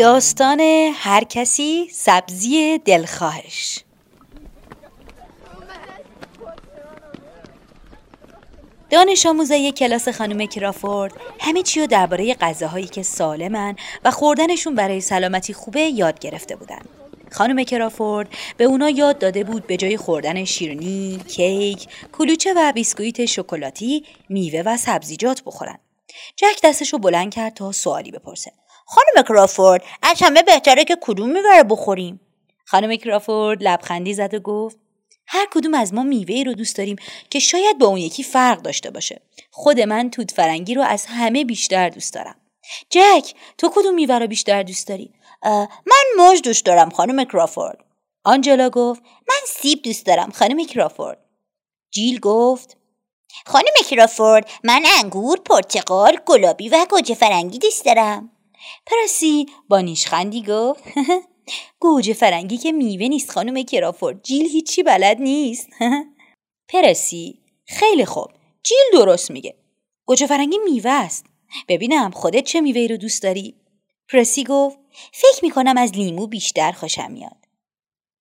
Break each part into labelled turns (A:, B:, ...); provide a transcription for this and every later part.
A: داستان هر کسی سبزی دلخواهش دانش آموزای کلاس خانم کرافورد همه چی رو درباره غذاهایی که سالمن و خوردنشون برای سلامتی خوبه یاد گرفته بودن. خانم کرافورد به اونا یاد داده بود به جای خوردن شیرینی، کیک، کلوچه و بیسکویت شکلاتی، میوه و سبزیجات بخورن. جک دستشو بلند کرد تا سوالی بپرسه. خانم کرافورد از همه بهتره که کدوم میوه بخوریم؟ خانم کرافورد لبخندی زد و گفت هر کدوم از ما میوه رو دوست داریم که شاید با اون یکی فرق داشته باشه. خود من توت فرنگی رو از همه بیشتر دوست دارم. جک تو کدوم میوه رو بیشتر دوست داری؟ من موج دوست دارم خانم کرافورد. آنجلا گفت من سیب دوست دارم خانم کرافورد. جیل گفت خانم کرافورد من انگور، پرتقال، گلابی و گوجه فرنگی دوست دارم. پرسی با نیشخندی گفت. گوجه فرنگی که میوه نیست خانم کرافورد جیل هیچی بلد نیست. پرسی. خیلی خوب. جیل درست میگه. گوجه فرنگی میوه است. ببینم خودت چه میوه رو دوست داری؟ پرسی گفت. فکر می‌کنم از لیمو بیشتر خوشم میاد.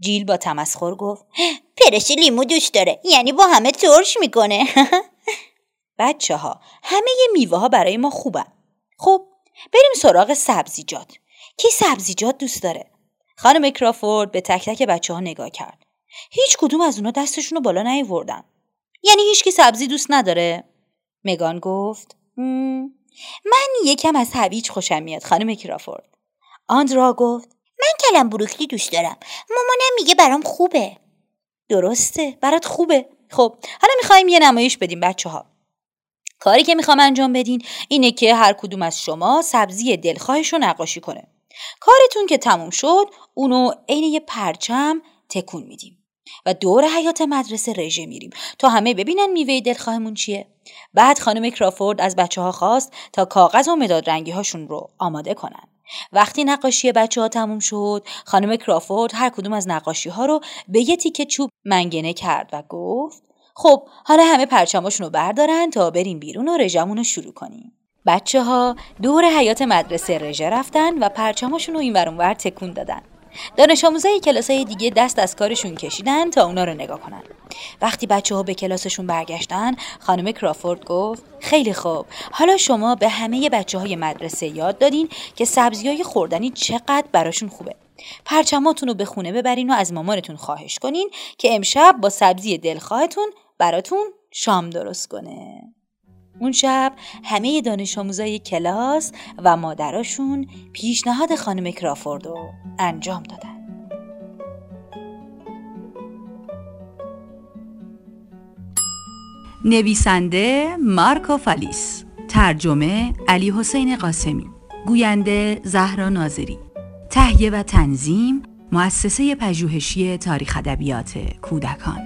A: جیل با تمسخر گفت. پرسی لیمو دوست داره. یعنی با همه ترش می‌کنه. بچه ها همه میوه ها برای ما خوبن. خب بریم سراغ سبزیجات. کی سبزیجات دوست داره؟ خانم کرافورد به تک تک بچه ها نگاه کرد. هیچ کدوم از اونا دستشون رو بالا نیوردن. یعنی هیچکی سبزی دوست نداره؟ مگان گفت من یکم از هویج خوشم میاد خانم کرافورد. آندرا گفت من کلم بروکلی دوست دارم. مامانم میگه برام خوبه. درسته برات خوبه. خب حالا می‌خوایم یه نمایش بدیم بچه ها کاری که می‌خوام انجام بدین اینه که هر کدوم از شما سبزی دلخواهش رو نقاشی کنه. کارتون که تموم شد اونو عین یه پرچم تکون میدیم و دور حیات مدرسه رژه میریم تا همه ببینن میوه دلخواهمون چیه. بعد خانم کرافورد از بچه ها خواست تا کاغذ و مداد رنگی هاشون رو آماده کنن. وقتی نقاشی بچه ها تموم شد خانم کرافورد هر کدوم از نقاشی ها رو به یه تیکه چوب منگنه کرد و گفت خب حالا همه پرچماشون رو بردارن تا بریم بیرون و رژمون رو شروع کنیم. بچه ها دور حیات مدرسه رژه رفتن و پرچماشون رو این ور تکون دادن. دانش آموزای کلاس های دیگه دست از کارشون کشیدن تا اونا رو نگاه کنن. وقتی بچه ها به کلاسشون برگشتن خانم کرافورد گفت خیلی خوب. حالا شما به همه بچه های مدرسه یاد دادین که سبزی های خوردنی چقدر براشون خوبه. پرچماتون رو به خونه ببرین و از مامانتون خواهش کنین که امشب با سبزی دلخواهتون براتون شام درست کنه. اون شب همه دانش آموزای کلاس و مادراشون پیشنهاد خانم کرافورد رو انجام دادن. نویسنده مارکو فالیس ترجمه علی حسین قاسمی گوینده زهرا ناظری تهیه و تنظیم مؤسسه پژوهشی تاریخ ادبیات کودکان.